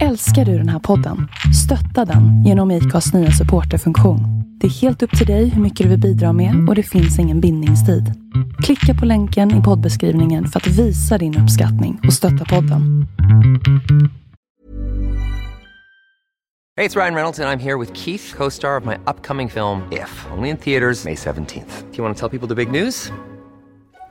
Älskar du den här podden? Stötta den genom IKAs nya supporterfunktion. Det är helt upp till dig hur mycket du vill bidra med och det finns ingen bindningstid. Klicka på länken i poddbeskrivningen för att visa din uppskattning och stötta podden. Hej, det är Ryan Reynolds, och jag är här med Keith, co star of my upcoming film, If, only in theaters, May 17th. Do you want to tell people the big news?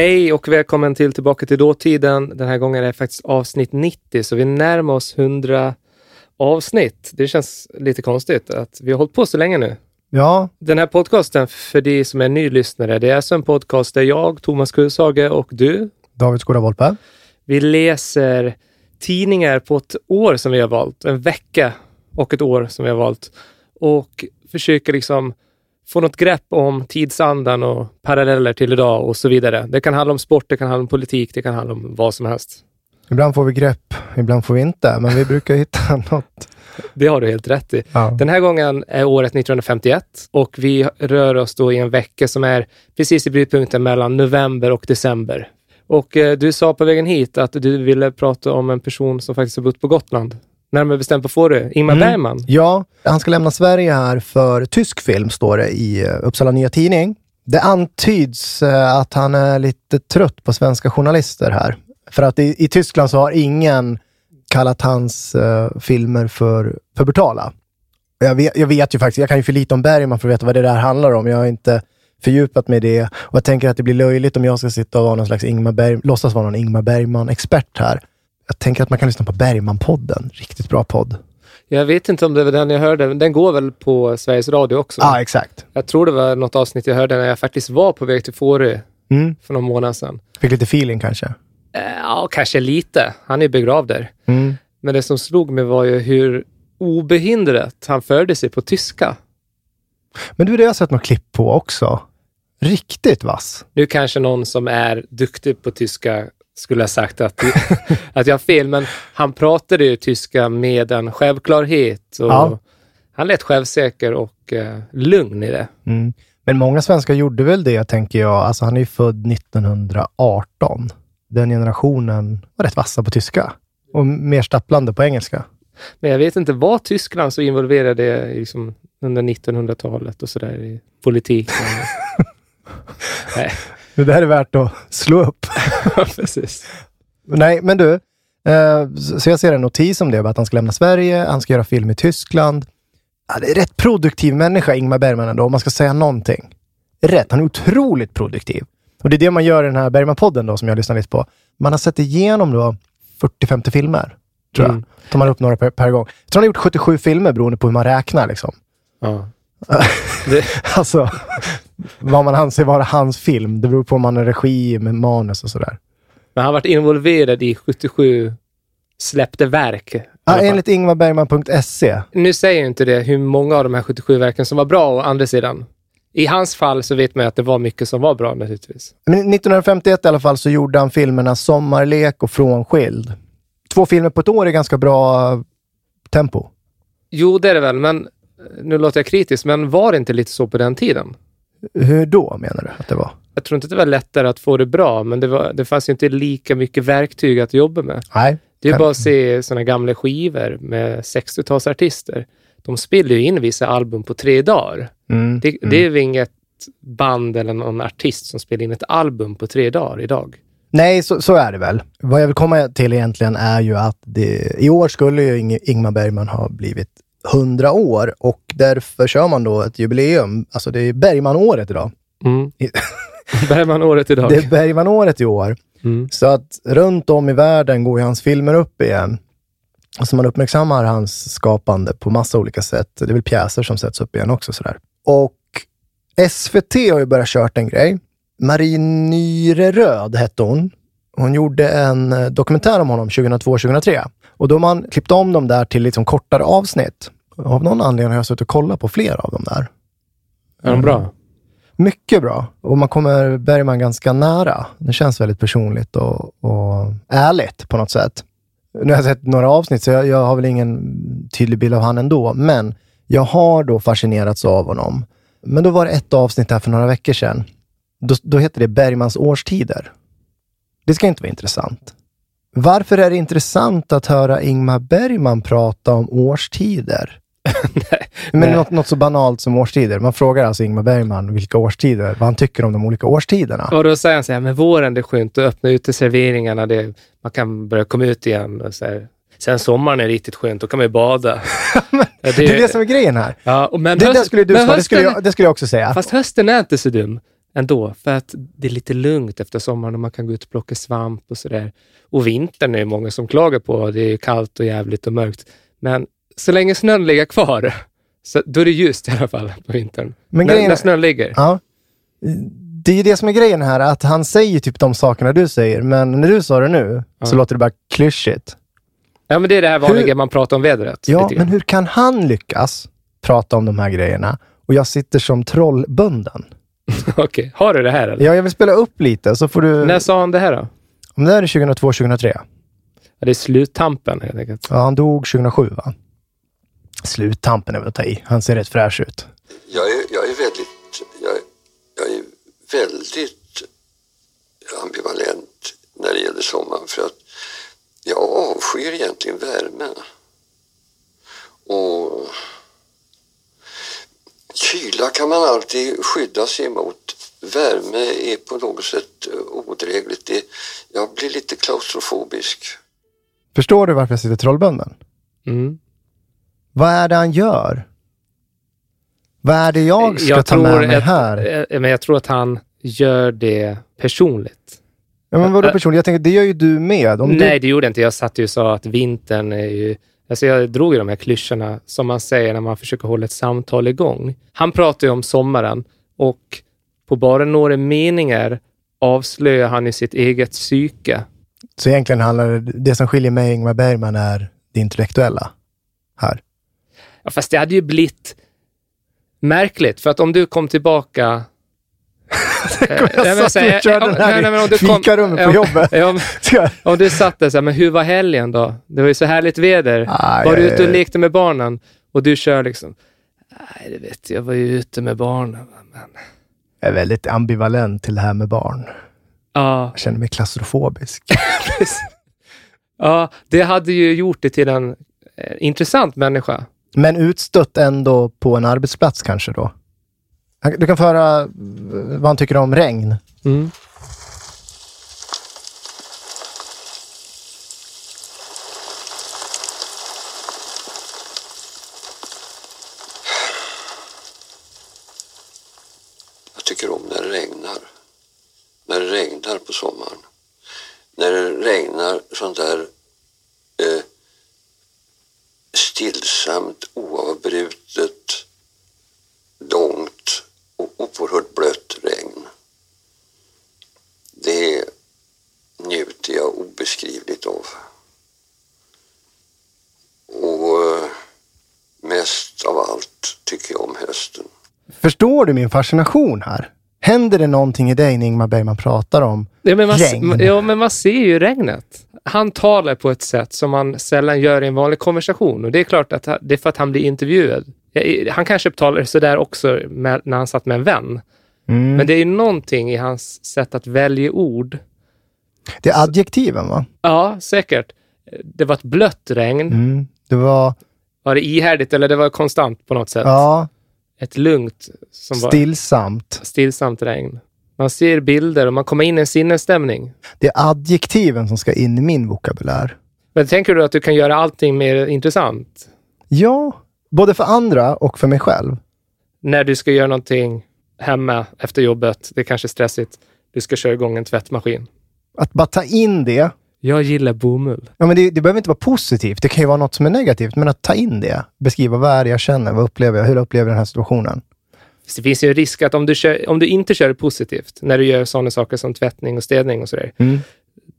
Hej och välkommen till Tillbaka till dåtiden. Den här gången är det faktiskt avsnitt 90, så vi närmar oss 100 avsnitt. Det känns lite konstigt att vi har hållit på så länge nu. Ja, Den här podcasten, för de som är nylyssnare, det är alltså en podcast där jag, Thomas Kushage och du, David Skåra Volpe. vi läser tidningar på ett år som vi har valt. En vecka och ett år som vi har valt. Och försöker liksom få något grepp om tidsandan och paralleller till idag och så vidare. Det kan handla om sport, det kan handla om politik, det kan handla om vad som helst. Ibland får vi grepp, ibland får vi inte, men vi brukar hitta något. Det har du helt rätt i. Ja. Den här gången är året 1951 och vi rör oss då i en vecka som är precis i brytpunkten mellan november och december. Och eh, du sa på vägen hit att du ville prata om en person som faktiskt har bott på Gotland. Närmare bestämt på Fårö, Ingmar Mm. Bergman. Ja, han ska lämna Sverige här för tysk film, står det i eh, Uppsala Nya Tidning. Det antyds eh, att han är lite trött på svenska journalister här. För att i, i Tyskland så har ingen kallat hans eh, filmer för. Och Jag vet, jag vet ju faktiskt, jag kan ju för lite om Bergman för att veta vad det där handlar om. Jag har inte fördjupat mig i det. Och jag tänker att det blir löjligt om jag ska sitta och vara någon slags Ingmar Berg, låtsas vara någon Ingmar Bergman-expert här. Jag tänker att man kan lyssna på Bergman-podden. Riktigt bra podd. Jag vet inte om det var den jag hörde, men den går väl på Sveriges Radio också? Ja, exakt. Jag tror det var något avsnitt jag hörde när jag faktiskt var på väg till Fårö Mm. för någon månad sedan. Fick lite feeling kanske. Eh, Ja, kanske lite. Han är begravd där. Mm. Men det som slog mig var ju hur obehindrat han förde sig på tyska. Men du, det har jag sett något klipp på också. Riktigt vass. Nu kanske någon som är duktig på tyska skulle ha sagt att, att jag har fel, men han pratade ju tyska med en självklarhet. Och Ja. Han lät självsäker och eh, lugn i det. Mm. Men många svenskar gjorde väl det, tänker jag. Alltså, han är ju född 1918. Den generationen var rätt vassa på tyska. Och mer stapplande på engelska. Men jag vet inte, var Tyskland så involverade liksom, under 1900-talet och sådär i politiken? Nej, Det där är värt att slå upp. precis. Nej, men du. Eh, så så jag ser en notis om det, att han ska lämna Sverige, han ska göra film i Tyskland. Ja, det är rätt produktiv människa, Ingmar Bergman ändå, om man ska säga någonting. Rätt, han är otroligt produktiv. Och det är det man gör i den här Bergman-podden då, som jag lyssnar lite på. Man har sett igenom då 40-50 filmer, tror jag. Mm. Tar man upp några per, per gång. Jag tror han har gjort 77 filmer beroende på hur man räknar. Liksom. Ja. Det, Alltså, vad man anser vara hans film. Det beror på om man är regi med manus och sådär. men han har varit involverad i 77 släppte verk. Ja, fall. enligt ingvarbergman.se. Nu säger inte det hur många av de här 77 verken som var bra å andra sidan. I hans fall så vet man att det var mycket som var bra naturligtvis. Men 1951 i alla fall så gjorde han filmerna Sommarlek och Frånskild. Två filmer på ett år är ganska bra tempo. Jo, det är det väl, men nu låter jag kritisk, men var det inte lite så på den tiden? Hur då menar du att det var? Jag tror inte det var lättare att få det bra, men det, var, det fanns ju inte lika mycket verktyg att jobba med. Nej. Det är Kan- bara att se sådana gamla skivor med 60-talsartister. De spelar ju in vissa album på tre dagar. Mm, Det, mm. det är väl inget band eller någon artist som spelar in ett album på tre dagar idag. Nej, så, så är det väl. Vad jag vill komma till egentligen är ju att det, i år skulle ju Ing- Ingmar Bergman ha blivit 100 år och därför kör man då ett jubileum. Alltså det är Bergman-året idag. Mm. Bergman-året idag. Det är Bergman-året i år. Mm. Så att runt om i världen går ju hans filmer upp igen. Alltså man uppmärksammar hans skapande på massa olika sätt. Det är väl pjäser som sätts upp igen också. Sådär. Och SVT har ju börjat kört en grej. Marie Nyreröd hette hon. Hon gjorde en eh, dokumentär om honom 2002-2003. Och då har man klippt om dem där till liksom kortare avsnitt. Av någon anledning har jag suttit och kollat på flera av dem där. Är de bra? Mycket bra. Och man kommer Bergman ganska nära. Det känns väldigt personligt och, och ärligt på något sätt. Nu har jag sett några avsnitt, så jag, jag har väl ingen tydlig bild av han ändå. Men jag har då fascinerats av honom. Men då var det ett avsnitt här för några veckor sedan. Då, då heter det Bergmans årstider. Det ska inte vara intressant. Varför är det intressant att höra Ingmar Bergman prata om årstider? Men Nej. något, något så banalt som årstider. Man frågar alltså Ingmar Bergman vilka årstider, vad han tycker om de olika årstiderna. Och då säger han så här, men våren det är skönt att öppna uteserveringarna, det, man kan börja komma ut igen. Och så här. Sen sommaren är riktigt skönt, då kan man ju bada. Ja, Det är det som är grejen här. Ja, men Det, höst- det, skulle du men svara, det, skulle hösten- jag, det skulle jag också säga. Fast hösten är inte så dum ändå, för att det är lite lugnt efter sommaren och man kan gå ut och plocka svamp och sådär. Och vintern är det många som klagar på. Det är kallt och jävligt och mörkt. Men så länge snön ligger kvar, så då är det ljust i alla fall på vintern. Men när, grejen- när snön ligger. Ja. Det är ju det som är grejen här, att han säger typ de sakerna du säger, men när du sa det nu så Ja. låter det bara klyschigt. Ja, men det är det här vanliga Hur- man pratar om vädret. Ja, men hur kan han lyckas prata om de här grejerna och jag sitter som trollbunden? Okej, har du det här eller? Ja, jag vill spela upp lite, så får du... När sa han det här då? Om det här är 2002-2003. Ja, det är sluttampen helt enkelt. Ja, han dog 2007, va? Sluttampen är väl att ta i. Han ser rätt fräsch ut. Jag är, jag är väldigt, jag, jag är väldigt ambivalent när det gäller sommaren för att jag avskyr egentligen värmen. Och kyla kan man alltid skydda sig emot. Värme är på något sätt eh, odrägligt. Det, jag blir lite klaustrofobisk. Förstår du varför jag sitter trollbunden? Mm. Vad är det han gör? Vad är det jag ska ta med mig att, här? eh, Men jag tror att han gör det personligt. Ja, men vadå personligt? Jag tänker, det gör ju du med. Om Nej, du... det gjorde jag inte. Jag satt ju och sa att vintern är ju... Alltså jag drog ju de här klyschorna som man säger när man försöker hålla ett samtal igång. Han pratar ju om sommaren och på bara några meningar avslöjar han i sitt eget psyke. Så egentligen handlar det, det som skiljer mig och Ingmar Bergman är det intellektuella här. Ja, fast det hade ju blivit märkligt, för att om du kom tillbaka... Jag nej, men satt och körde ja, den här i fikarummet på ja, jobbet. Jag- Om du satt där så här, men hur var helgen då? Det var ju så härligt väder. Aj, var du ute och lekte med barnen? Och du kör liksom, nej det vet jag, jag var ju ute med barnen. Men, Jag är väldigt ambivalent till det här med barn. ja, Jag känner mig klaustrofobisk. ja, det hade ju gjort det till en eh, intressant människa. Men utstött ändå på en arbetsplats kanske då. Du kan få höra eh, vad han tycker om regn. Mm. Jag tycker om när det regnar. När det regnar på sommaren. När det regnar sånt där eh, stillsamt, oavbrutet, långt och oerhört blött regn. Det njuter jag obeskrivligt av. Och eh, mest av allt tycker jag om hösten. Förstår du min fascination här? Händer det någonting i dig när Ingmar Bergman pratar om Ja men, man, regn? ja, men man ser ju regnet. Han talar på ett sätt som man sällan gör i en vanlig konversation. Och det är klart att det är för att han blir intervjuad. Han kanske talar sådär också med, när han satt med en vän. Mm. Men det är ju någonting i hans sätt att välja ord. Det är adjektiven va? Ja, säkert. Det var ett blött regn. Mm. Det var, Var det ihärdigt eller det var konstant på något sätt? ja, Ett lugnt, som var stillsamt. stillsamt regn. Man ser bilder och man kommer in i en sinnesstämning. Det är adjektiven som ska in i min vokabulär. Men tänker du att du kan göra allting mer intressant? Ja, både för andra och för mig själv. När du ska göra någonting hemma efter jobbet, det är kanske stressigt, du ska köra igång en tvättmaskin. Att bara ta in det. Jag gillar bomull. Ja, men det, det behöver inte vara positivt. Det kan ju vara något som är negativt, men att ta in det. Beskriva vad är det jag känner, vad upplever jag, hur upplever jag den här situationen? Det finns ju en risk att om du, kör, om du inte kör positivt, när du gör sådana saker som tvättning och städning och sådär, Mm.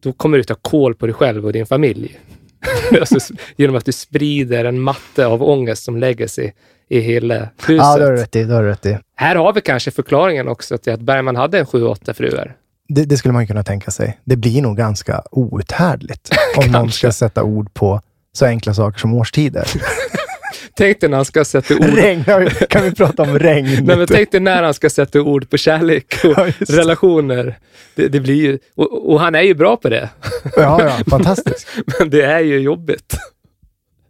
då kommer du ta koll på dig själv och din familj. alltså, genom att du sprider en matte av ångest som lägger sig i hela huset. Ja, det har du rätt i. Det har du rätt i. Här har vi kanske förklaringen också till att Bergman hade en sju, åtta fruar. Det, det skulle man kunna tänka sig. Det blir nog ganska outhärdligt om någon ska sätta ord på så enkla saker som årstider. Tänk dig när han ska sätta ord regn, kan vi prata om regn? Nej, men tänk dig när han ska sätta ord på kärlek och Ja, relationer. Det, det blir ju, och, och han är ju bra på det, Ja, ja, fantastiskt. men det är ju jobbigt.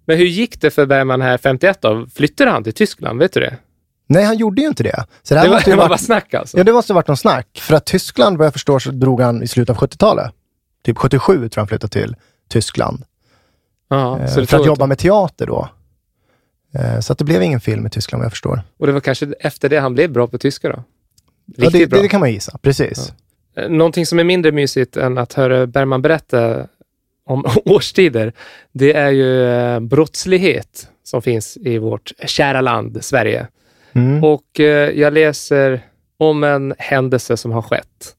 Men hur gick det för Bergman här 51 då? Flyttade han till Tyskland? Vet du det? Nej, han gjorde ju inte det. Så det, här Det var, måste det ju var varit, bara snack alltså? ja, det måste ha varit någon snack. För att Tyskland, vad jag förstår, så drog han i slutet av 70-talet. Typ 77 tror jag han flyttade till Tyskland. Ja, Eh, det för att jobba med teater då. Eh, Så att det blev ingen film i Tyskland vad jag förstår. Och det var kanske efter det han blev bra på tyska då? Ja, Riktigt det, bra. det, det kan man gissa, precis. Eh, Någonting som är mindre mysigt än att höra Bergman berätta om årstider, det är ju eh, brottslighet som finns i vårt kära land Sverige. Mm. Och eh, jag läser om en händelse som har skett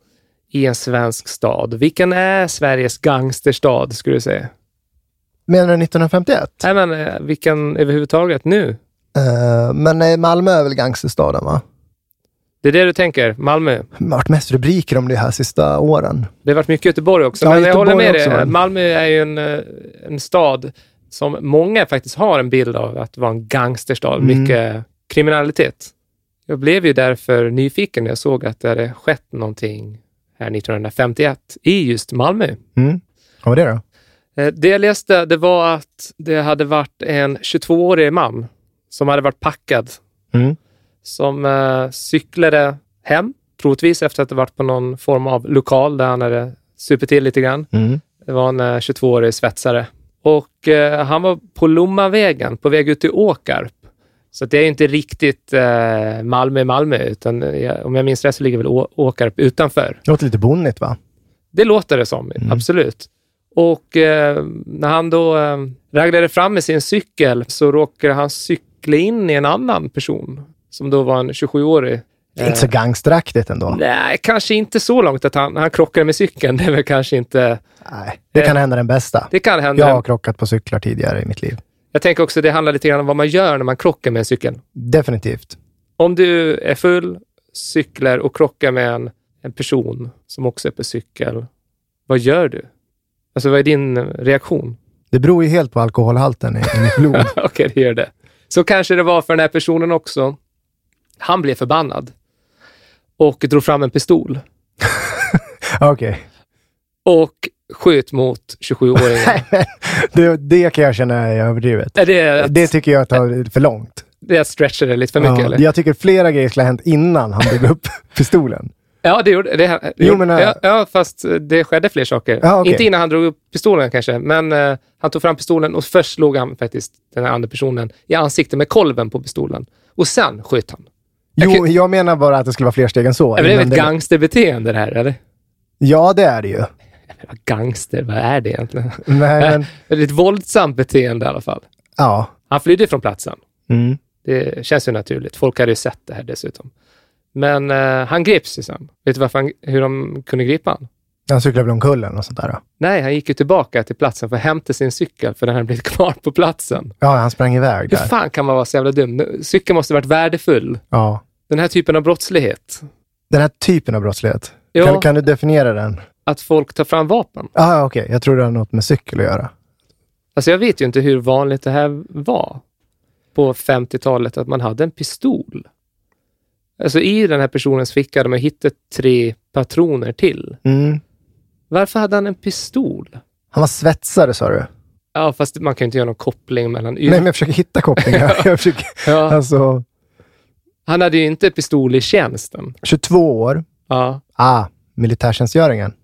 i en svensk stad. Vilken är Sveriges gangsterstad, skulle du säga? Menar du 1951? Nej, men eh, vilken överhuvudtaget nu? Eh, men Malmö är väl gangsterstaden, va? Det är det du tänker? Malmö? Det har varit mest rubriker om det här sista åren. Det har varit mycket Göteborg också, Ja, men jag Göteborg håller med också, dig. Malmö är ju en, eh, en stad som många faktiskt har en bild av att vara en gangsterstad. Mm. Mycket kriminalitet. Jag blev ju därför nyfiken när jag såg att det hade skett någonting här 1951 i just Malmö. Mm. Vad var det då? Eh, Det jag läste det var att det hade varit en 22-årig man som hade varit packad Mm. som eh, cyklade hem, troligtvis efter att ha varit på någon form av lokal där han hade supit till lite grann. Mm. Det var en eh, 22-årig svetsare. Och eh, han var på Lommavägen på väg ut till Åkarp. Så det är inte riktigt eh, Malmö-Malmö, utan eh, om jag minns rätt så ligger väl Å- Åkarp utanför. Det låter lite bonnigt, va? Det låter det som, absolut. Och eh, när han då eh, raggade fram med sin cykel så råkade han cykla in i en annan person som då var en 27-årig. Det är inte så gangsteraktigt ändå. Nej, kanske inte så långt att han, han krockade med cykeln. Det är väl kanske inte... Nej, det kan hända den bästa. Det kan hända. Jag har krockat på cyklar tidigare i mitt liv. Jag tänker också det handlar lite grann om vad man gör när man krockar med en cykel. Definitivt. Om du är full, cyklar och krockar med en, en person som också är på cykel, vad gör du? Alltså vad är din reaktion? Det beror ju helt på alkoholhalten i, i mitt blod. Okej, det gör det. Så kanske det var för den här personen också. Han blev förbannad och drog fram en pistol Okej. och sköt mot 27-åringen. Det, det kan jag känna är överdrivet. är det, Det tycker jag tar för långt. det är att stretcha det lite för mycket Ja, eller? jag tycker flera grejer skulle ha hänt innan han drog upp pistolen. Ja, det gjorde det. det Jo, men, ja, ja, fast det skedde fler saker. Ja, okej. Inte innan han drog upp pistolen kanske, men eh, han tog fram pistolen och först slog han faktiskt den här andra personen i ansiktet med kolven på pistolen. Och sen sköt han. Jo, Okej. jag menar bara att det skulle vara fler steg än så. är det innan ett gangsterbeteende det här, eller? Ja, det är det ju. Gangster, vad är det egentligen? Nej, men, Det är ett våldsamt beteende i alla fall. ja. Han flydde från platsen. Mm. Det känns ju naturligt. Folk hade ju sett det här dessutom. Men eh, han greps ju sen. Vet du varför han, hur de kunde gripa han? Han cyklade väl omkull eller något sånt där. Då. Nej, han gick ju tillbaka till platsen för att hämta sin cykel, för den hade blivit kvar på platsen. Ja, han sprang iväg Hur där. fan kan man vara så jävla dum? Cykeln måste varit värdefull. Ja. Den här typen av brottslighet. Den här typen av brottslighet. Ja. Kan, kan du definiera den? Att folk tar fram vapen. Ah, Okej, jag tror det har något med cykel att göra. Alltså jag vet ju inte hur vanligt det här var på 50-talet, att man hade en pistol. Alltså i den här personens ficka hade man hittat tre patroner till. Mm. Varför hade han en pistol? Han var svetsare sa du? Ja, fast man kan ju inte göra någon koppling mellan... Nej, men jag försöker hitta kopplingar. jag försöker, ja, alltså, han hade ju inte pistol i tjänsten. 22 år. Ja. Ah, militärtjänstgöringen.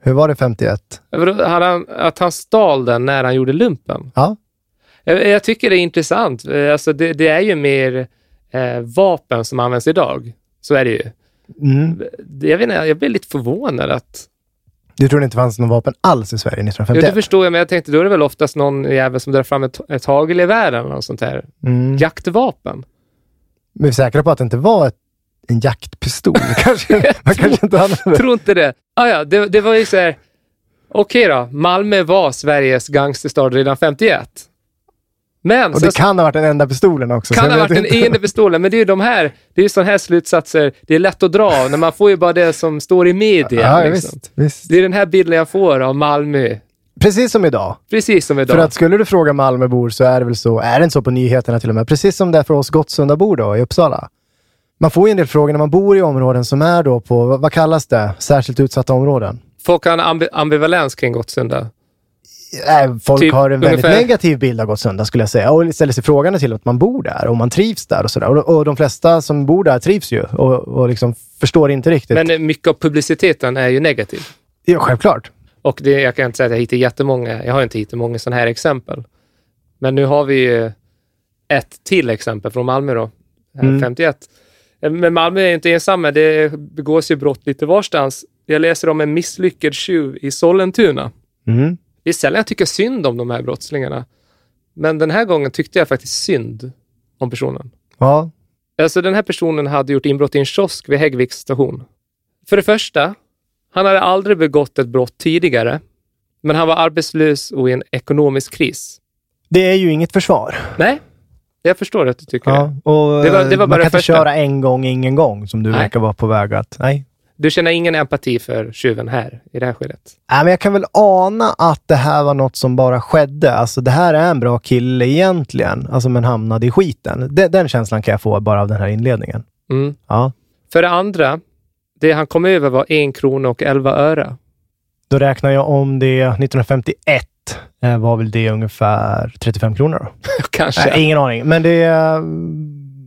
Hur var det 51? Vadå, hade han, att han stal den när han gjorde lumpen? Ja. Jag, jag tycker det är intressant. Eh, Alltså det, det är ju mer eh, vapen som används idag. Så är det ju. Mm. Jag, vet inte, jag blir lite förvånad att... Du tror det inte fanns någon vapen alls i Sverige Ja, 1951? det förstår jag, men jag tänkte då är det väl oftast någon jävel som drar fram ett, ett hagelgevär eller något sånt här. Mm. Jaktvapen. Men vi är säkra på att det inte var ett, en jaktpistol? kanske, man kanske inte det. Tror inte det. Ah, ja, det, det var ju så här... Okej då, Malmö var Sveriges gangsterstad redan 51. Men Och det kan ha varit den enda pistolen också. så kan ha varit den enda pistolen, men det är ju de här, det är ju sådana här slutsatser, det är lätt att dra av, när man får ju bara det som står i media. Ja, liksom. visst, visst. Det är den här bilden jag får av Malmö, Precis som idag. precis som idag. För att skulle du fråga Malmöbor så är det väl så, är det inte så på nyheterna till och med, precis som det är för oss Gottsundabor då i Uppsala. Man får ju en del frågor när man bor i områden som är då på, vad, kallas det, särskilt utsatta områden. Folk har en ambi- ambivalens kring Gottsunda. Äh, folk Typ har en väldigt ungefär- negativ bild av Gottsunda skulle jag säga och ställer sig frågande till att man bor där och man trivs där och sådär. Och, och de flesta som bor där trivs ju och, och liksom förstår inte riktigt. Men eh, mycket av publiciteten är ju negativ. ja, självklart. Och det, jag kan inte säga att jag hittar jättemånga, jag har inte hittat många sådana här exempel. Men nu har vi ju ett till exempel från Malmö då, här Mm. 51. Eh, Men Malmö är inte ensamma, det begås ju brott lite varstans. Jag läser om en misslyckad tjuv i Sollentuna. Mm. Det är sällan jag tycker synd om de här brottslingarna. Men den här gången tyckte jag faktiskt synd om personen. Ja, Alltså den här personen hade gjort inbrott i en kiosk vid Häggviks station. För det första, han hade aldrig begått ett brott tidigare, men han var arbetslös och i en ekonomisk kris. det är ju inget försvar. Nej, jag förstår att du tycker det. Ja, och Det var- det var man bara kan inte första. köra en gång, ingen gång, som du Nej. verkar vara på väg att... Nej. Du känner ingen empati för tjuven här, i det här skedet? Nej, men jag kan väl ana att det här var något som bara skedde. Alltså det här är en bra kille egentligen, alltså, men hamnade i skiten. De, den känslan kan jag få bara av den här inledningen. Mm. Ja. För det andra, det han kom över var en krona och elva öre. Då räknar jag om det 1951 eh, var väl det ungefär 35 kronor då? Kanske. Nej, ingen aning, men det eh,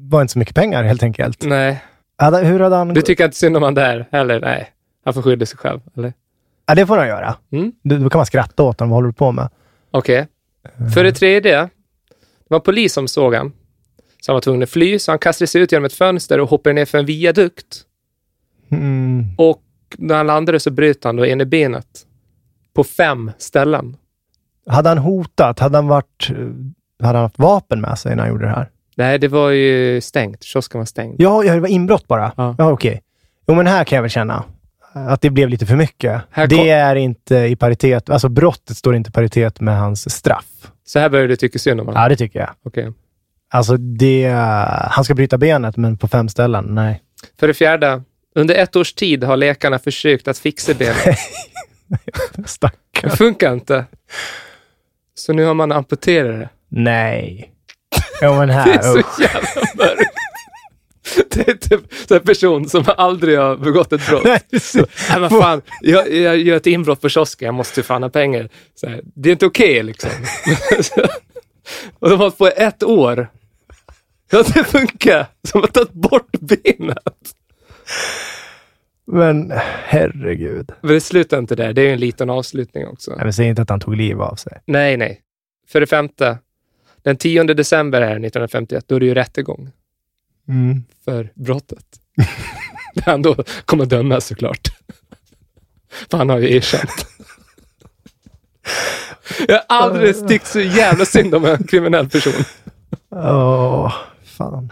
var inte så mycket pengar helt enkelt. Nej, Hade, hur hade han... du tycker inte synd om han där heller? Nej, han får skydda sig själv, eller? Ja, det får han göra. Mm. Då, kan man skratta åt honom. Vad håller du på med? Okej. För det tredje, det var en polis som såg han. Så han var tvungen att fly, så han kastade sig ut genom ett fönster och hoppade ner för en viadukt. Mm. Och när han landade så bröt han då ena benet på fem ställen. Hade han hotat? Hade han varit... eh, Hade han haft vapen med sig när han gjorde det här? Nej, det var ju stängt. Kiosken var stängd. Ja, ja det var inbrott bara. Ja. Ja, okej. Jo, men här kan jag väl känna att det blev lite för mycket. Här det kom- är inte i paritet, alltså brottet står inte i paritet med hans straff. Så här började du tycka synd om honom? Ja, det tycker jag. Okej. Alltså det, han ska bryta benet, men på fem ställen, nej. För det fjärde, under ett års tid har läkarna försökt att fixa benet. Det Stackarn. funkar inte. Så nu har man amputerat det. Nej. Jo, men Det här. är så jävla mörkt. Det är typ så en person som aldrig har begått ett brott. Nej. Nej men fan, jag, jag gör ett inbrott på kiosken, jag måste ju fan ha pengar. Så här, det är inte okej liksom. och de har hållit på i ett år. Ja, det funkar. Som har tagit bort benet. Men herregud. Men det slutar inte där, det är ju en liten avslutning också. Jag vill säga inte att han tog liv av sig. Nej, nej. För det femte, den 10 december här 1951, då är det ju rättegång Mm. för brottet. Där han då kommer dömas såklart. För han har ju erkänt. Jag har aldrig tyckt så jävla synd om en kriminell person. Åh, fan.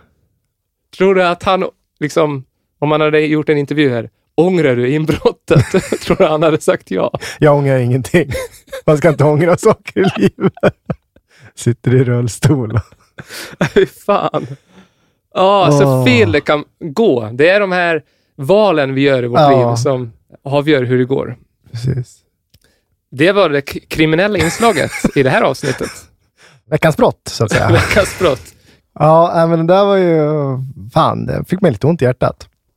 Tror du att han, liksom, om han hade gjort en intervju här, ångrar du inbrottet? Tror du han hade sagt ja? Jag ångrar ingenting. Man ska inte ångra saker i livet. Sitter i rullstol. Fy fan. Ja, så Åh. fel det kan gå. Det är de här valen vi gör i vårt Ja. liv som avgör hur det går. Precis. Det var det kriminella inslaget i det här avsnittet. Veckans brott, så att säga. Veckans brott. Ja, men det där var ju... Fan, det fick mig lite ont i hjärtat.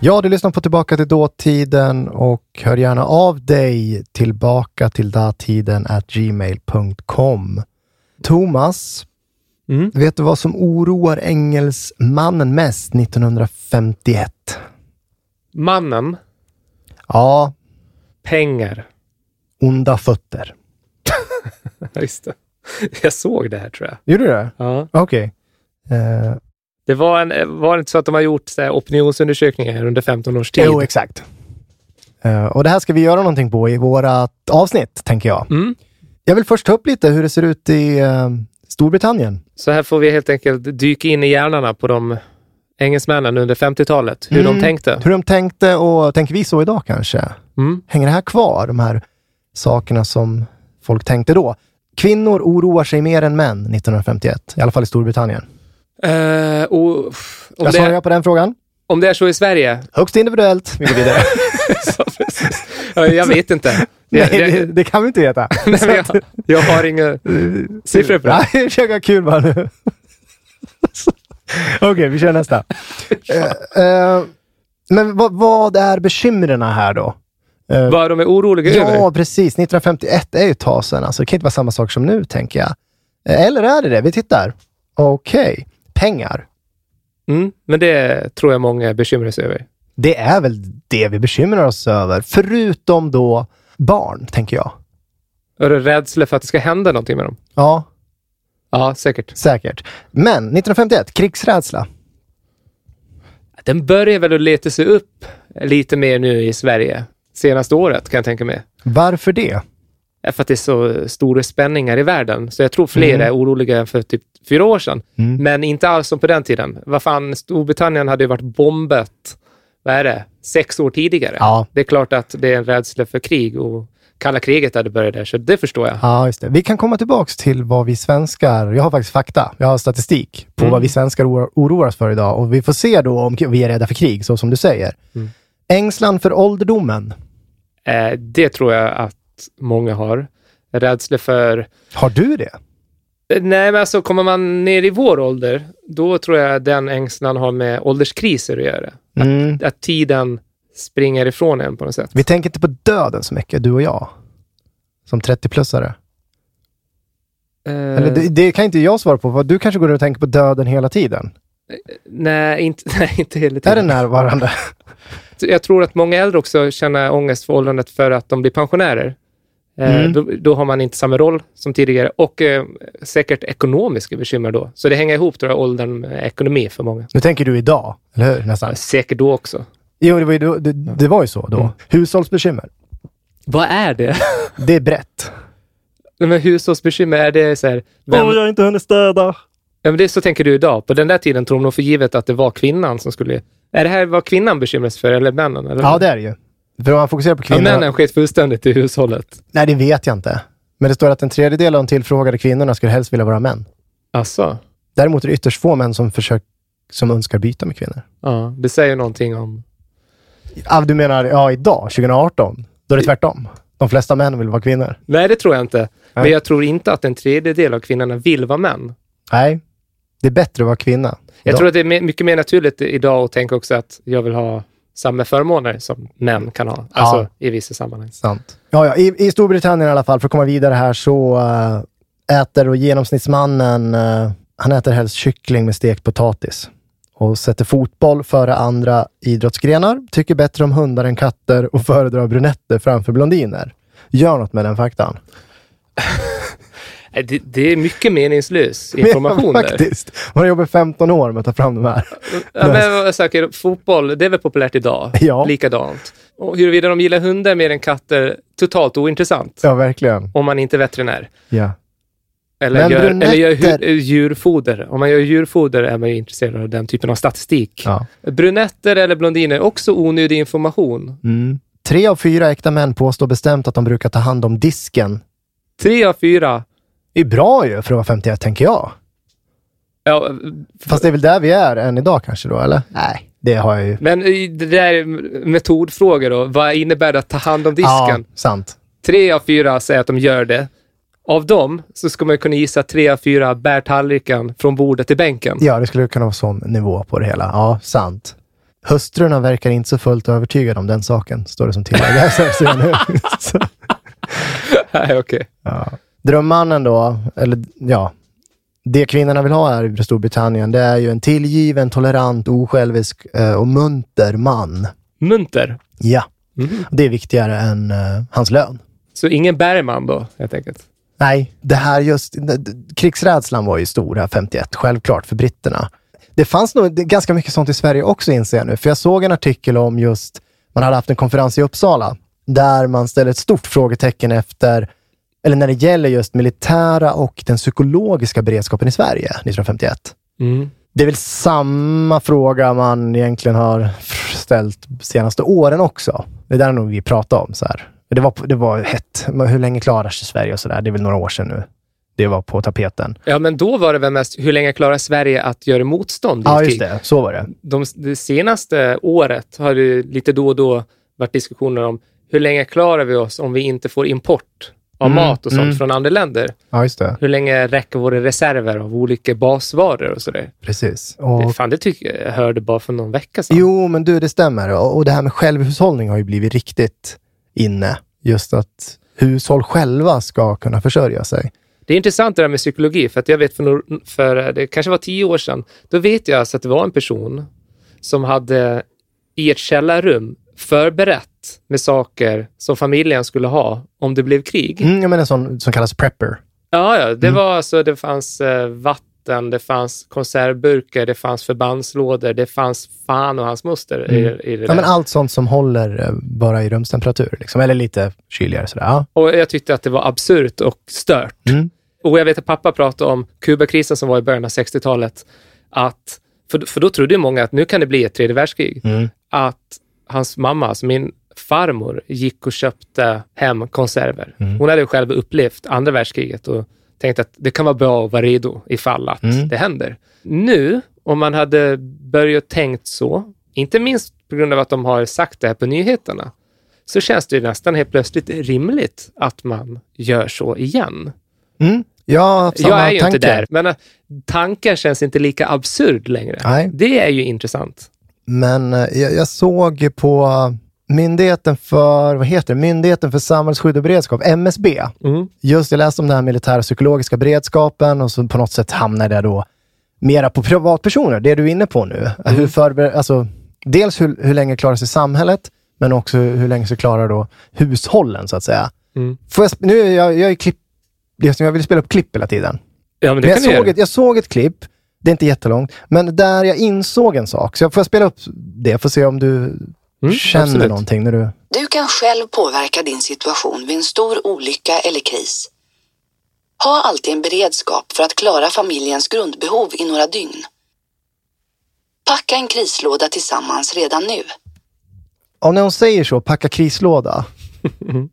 Ja, du lyssnar på Tillbaka till dåtiden och hör gärna av dig tillbaka till datiden at gmail.com. Thomas, Mm. vet du vad som oroar engelsmannen mest 1951? Mannen, Ja, pengar. onda fötter. Just det. Jag såg det här tror jag. Gjorde du det? Ja. Okej. Eh, Det var, en, var det inte så att de har gjort så här, opinionsundersökningar under 15 års tid? jo, exakt. Eh, och det här ska vi göra någonting på i vårat avsnitt, tänker jag. Mm. Jag vill först ta upp lite hur det ser ut i eh, Storbritannien. Så här får vi helt enkelt dyka in i hjärnorna på de engelsmännen under 50-talet. Hur Mm. de tänkte. Hur de tänkte och tänker vi så idag kanske? Mm. Hänger det här kvar, de här sakerna som folk tänkte då? Kvinnor oroar sig mer än män 1951, i alla fall i Storbritannien. Eh, och, pff, om, Jag svarar på den frågan. om det är så i Sverige? Högst individuellt. Vi går vidare. Ja, jag vet inte. Nej, det, det kan vi inte veta. nej, jag, jag har inga siffror på det. Nej, försök ha kul bara nu. Okej, vi kör nästa. Eh, men vad, vad är bekymren här då? Eh, Vad de är oroliga Ja, över? precis. 1951 är ju ett tag sedan. Alltså, det kan inte vara samma sak som nu, tänker jag. Eller är det det? Vi tittar. Okej. Pengar. Mm, men det tror jag många bekymrar sig över. Det är väl det vi bekymrar oss över. Förutom då barn, tänker jag. Är du rädsla för att det ska hända någonting med dem? Ja, Ja, säkert. säkert. Men 1951, krigsrädsla. Den börjar väl att leta sig upp lite mer nu i Sverige. Senaste året kan jag tänka mig. Varför det? För att det är så stora spänningar i världen. Så jag tror fler Mm. är oroliga för typ fyra år sedan. Mm. Men inte alls som på den tiden. Vad fan, Storbritannien hade ju varit bombat, vad är det, sex år tidigare. Ja. Det är klart att det är en rädsla för krig och kalla kriget hade börjat där, så det förstår jag. Ja, just det. Vi kan komma tillbaks till vad vi svenskar, jag har faktiskt fakta, jag har statistik på Mm. vad vi svenskar oroar oss för idag och vi får se då om vi är rädda för krig, så som du säger. Mm. Ängslan för ålderdomen. Eh, det tror jag att många har. Rädsla för... Har du det? Eh, Nej, men alltså kommer man ner i vår ålder, då tror jag den ängslan har med ålderskriser att göra. Mm. Att tiden springer ifrån en på något sätt. Vi tänker inte på döden så mycket, du och jag. Som 30-plussare. Eh, Eller det, det kan inte jag svara på, för du kanske går och tänker på döden hela tiden. nej, inte, nej, inte hela Är tiden. det närvarande? Jag tror att många äldre också känner ångest för åldrandet för att de blir pensionärer. Eh, Mm. Då, då har man inte samma roll som tidigare och eh, säkert ekonomiska bekymmer då. Så det hänger ihop, tror jag, åldern med ekonomi för många. Nu tänker du idag, eller hur? Nästan. Säkert då också. Jo, det var ju, då- det, det var ju så då. Mm. Hushållsbekymmer. Vad är det? Det är brett. Men hushållsbekymmer, är det så här... Vem, jag har inte hunnit städa. Ja, men det är så tänker du idag. På den där tiden tror de nog för givet att det var kvinnan som skulle... Är det här vad kvinnan bekymrar sig för, eller männen? Eller? Ja, det är det ju. För om man fokuserar på ja, kvinnor... männen sket fullständigt i hushållet. Nej, det vet jag inte. Men det står att en tredjedel av de tillfrågade kvinnorna skulle helst vilja vara män. Alltså, Däremot är det ytterst få män som, försök, som önskar byta med kvinnor. ja, det säger någonting om... Ah, du menar ja, idag, 2018? Då är det tvärtom. De flesta män vill vara kvinnor. Nej, det tror jag inte. Men Nej. jag tror inte att en tredjedel av kvinnorna vill vara män. Nej, det är bättre att vara kvinna. Jag idag. tror att det är mycket mer naturligt idag att tänka också att jag vill ha samma förmåner som män kan ha. Alltså Ja. i vissa sammanhang. Sant. Ja, ja. I, I Storbritannien i alla fall, för att komma vidare här, så äh, äter då genomsnittsmannen, äh, han äter helst kyckling med stekt potatis och sätter fotboll före andra idrottsgrenar, tycker bättre om hundar än katter och föredrar brunetter framför blondiner. Gör något med den faktan. Nej, Det, det är mycket meningslös information där. faktiskt. Man har jobbat 15 år med att ta fram de här. Ja, men jag söker, fotboll, det är väl populärt idag? Ja. Likadant. Och huruvida de gillar hundar mer än katter, totalt ointressant. Ja, verkligen. Om man inte är veterinär. Ja. Eller Men gör, eller gör brunetter- hu- djurfoder. Om man gör djurfoder är man ju intresserad av den typen av statistik. Ja. Brunetter eller blondiner, också onödig information. Mm. Tre av fyra äkta män påstår bestämt att de brukar ta hand om disken. Tre av fyra. Det är bra ju för att vara 51, tänker jag. Ja, Fast det är väl där vi är än idag kanske då, eller? Nej, det har jag ju. men i- det där är metodfrågor då. Vad innebär det att ta hand om disken? Ja, sant. Tre av fyra säger att de gör det. Av dem så ska man ju kunna gissa att tre av fyra bär tallriken från bordet till bänken. Ja, det skulle kunna vara sån nivå på det hela. Ja, sant. Hustrurna verkar inte så fullt övertygade om den saken, står det som tillägg. Nej, okej. ja. Drömmannen då, eller ja, det kvinnorna vill ha här i Storbritannien, det är ju en tillgiven, tolerant, osjälvisk eh, och munter man. Munter. Ja, Mhm. det är viktigare än eh, hans lön. Så ingen Bergman då, helt enkelt? Nej, det här just, krigsrädslan var ju stor här 51, självklart för britterna. Det fanns nog det- ganska mycket sånt i Sverige också inser jag nu, för jag såg en artikel om just, man hade haft en konferens i Uppsala, där man ställer ett stort frågetecken efter, eller när det gäller just militära och den psykologiska beredskapen i Sverige 1951. Mm. Det är väl samma fråga man egentligen har ställt de senaste åren också. Det där är nog vi pratar om. Så här. Det, var, det var hett. Hur länge klarar sig Sverige och sådär? Det är väl några år sedan nu. Det var på tapeten. Ja, men då var det väl mest, hur länge klarar Sverige att göra motstånd Ja, just det. Så var det. De, det senaste året har det lite då och då varit diskussioner om hur länge klarar vi oss om vi inte får import av Mm, mat och sånt mm. från andra länder? Ja, just det. Hur länge räcker våra reserver av olika basvaror och sådär? Precis. Det, Och, fan, det tycker jag hörde bara för någon vecka sedan. jo, men du, det stämmer. Och, och det här med självhushållning har ju blivit riktigt inne. Just att hushåll själva ska kunna försörja sig. Det är intressant det där med psykologi, för att jag vet för, för eh, det kanske var tio år sedan, då vet jag alltså att det var en person som hade i ett källarrum förberett med saker som familjen skulle ha om det blev krig. Mm, jag menar en sån som kallas prepper. Ja, ja, det Mm. var alltså, det fanns eh, vatten, det fanns konservburkar, det fanns förbandslådor, det fanns fan och hans moster i, i det Mm. Ja, där. men allt sånt som håller eh, bara i rumstemperatur. Liksom. Eller lite kyligare sådär. Ja. Och jag tyckte att det var absurt och stört. Mm. Och jag vet att pappa pratade om Kubakrisen som var i början av 60-talet. Att, för, för då trodde ju många att nu kan det bli ett tredje världskrig. Mm. Att hans mamma, alltså min farmor, gick och köpte hem konserver. Mm. Hon hade ju själv upplevt andra världskriget och tänkte att det kan vara bra att vara redo ifall att Mm. det händer. Nu, om man hade börjat tänkt så, inte minst på grund av att de har sagt det här på nyheterna, så känns det ju nästan helt plötsligt rimligt att man gör så igen. Mm. Ja, samma jag är ju tanke. inte där, men äh, tanken känns inte lika absurd längre. Nej. Det är ju intressant. Men eh, jag, jag såg på Myndigheten för, vad heter det? Myndigheten för samhällsskydd och beredskap, MSB. Mm. Just, jag läste om den här militära psykologiska beredskapen och så på något sätt hamnade jag då mera på privatpersoner, det du är inne på nu. Mm. Hur förber, alltså, dels hur, hur länge klarar sig samhället, men också hur länge så klarar då hushållen, så att säga. Mm. Får jag, nu är jag, jag är klipp, det jag vill spela upp klipp hela tiden. Ja, men det Men jag, du såg ett, jag såg ett klipp, det är inte jättelångt, men där jag insåg en sak. Så jag får spela upp det, får se om du känner Mm, absolut. någonting när du... Du kan själv påverka din situation vid en stor olycka eller kris. Ha alltid en beredskap för att klara familjens grundbehov i några dygn. Packa en krislåda tillsammans redan nu. Och när hon säger så, packa krislåda.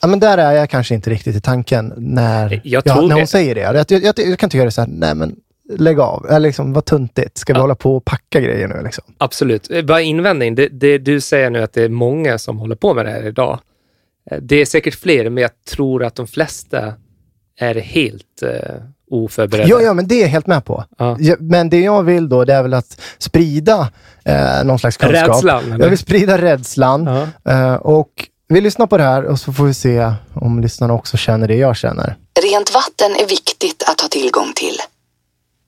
ja, men där är jag kanske inte riktigt i tanken när, Jag ja, tror när hon det. säger det. Jag, jag, jag, jag kan tycka det så här, nej men lägg av. Eller liksom, vad tuntigt. Ska vi hålla på och packa grejer nu? Liksom? Absolut. Eh, Bara invändning. Det, det, du säger nu att det är många som håller på med det här idag. Eh, Det är säkert fler, men jag tror att de flesta är helt eh, oförberedda. Ja, ja, men det är jag helt med på. Ja. Ja, men det jag vill då, det är väl att sprida eh, någon slags kunskap. Rädslan, eller? Jag vill sprida rädslan. Ja. Eh, och vi lyssnar på det här och så får vi se om lyssnarna också känner det jag känner. Rent vatten är viktigt att ha tillgång till.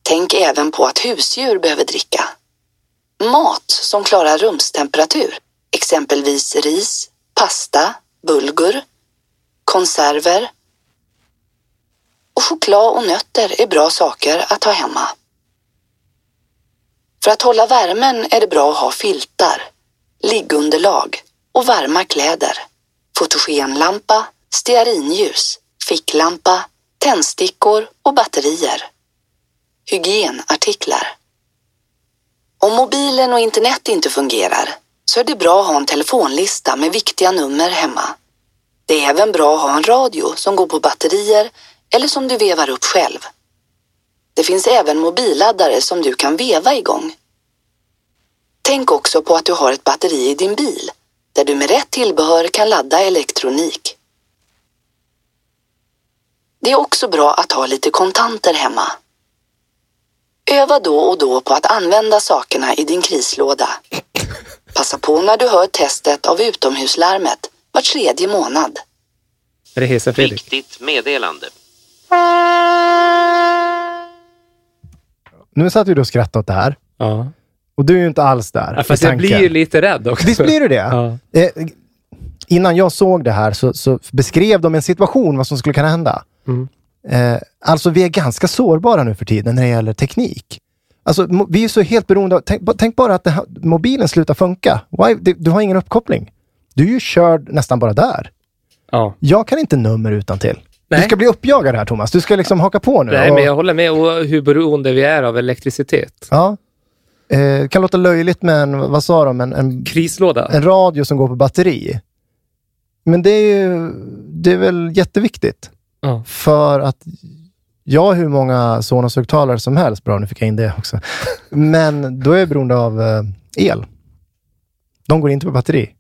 Tänk även på att husdjur behöver dricka. Mat som klarar rumstemperatur, exempelvis ris, pasta, bulgur, konserver och choklad och nötter är bra saker att ha hemma. För att hålla värmen är det bra att ha filtar, liggunderlag och varma kläder, fotogenlampa, stearinljus, ficklampa, tändstickor och batterier. Hygienartiklar. Om mobilen och internet inte fungerar så är det bra att ha en telefonlista med viktiga nummer hemma. Det är även bra att ha en radio som går på batterier eller som du vevar upp själv. Det finns även mobilladdare som du kan veva igång. Tänk också på att du har ett batteri i din bil där du med rätt tillbehör kan ladda elektronik. Det är också bra att ha lite kontanter hemma. Öva då och då på att använda sakerna i din krislåda. Passa på när du hör testet av utomhuslarmet var tredje månad. Är det Hesa Fredrik? Viktigt meddelande. Nu satt vi då och skrattade åt det här. Ja. Och du är ju inte alls där. ja fast jag blir ju lite rädd också. Visst blir du det? Ja. Eh, innan jag såg det här så, så beskrev de en situation, vad som skulle kunna hända. Mm. Eh, alltså, vi är ganska sårbara nu för tiden när det gäller teknik. Alltså, vi är så helt beroende av... Tänk, tänk bara att här, mobilen slutar funka. Why? Det, du har ingen uppkoppling. Du är ju körd nästan bara där. Ja. Jag kan inte nummer utan till. Du Nej. ska bli uppjagad här, Thomas. Du ska liksom haka på nu. Nej, och- men jag håller med. Och hur beroende vi är av elektricitet. Ja. Eh, kan låta löjligt, men vad sa de? En, en, Krislåda. en radio som går på batteri. Men det är ju det är väl jätteviktigt. Ja. För att jag har hur många Sonos-högtalare som helst. Bra, nu fick jag in det också. Men då är jag beroende av eh, el. De går inte på batteri.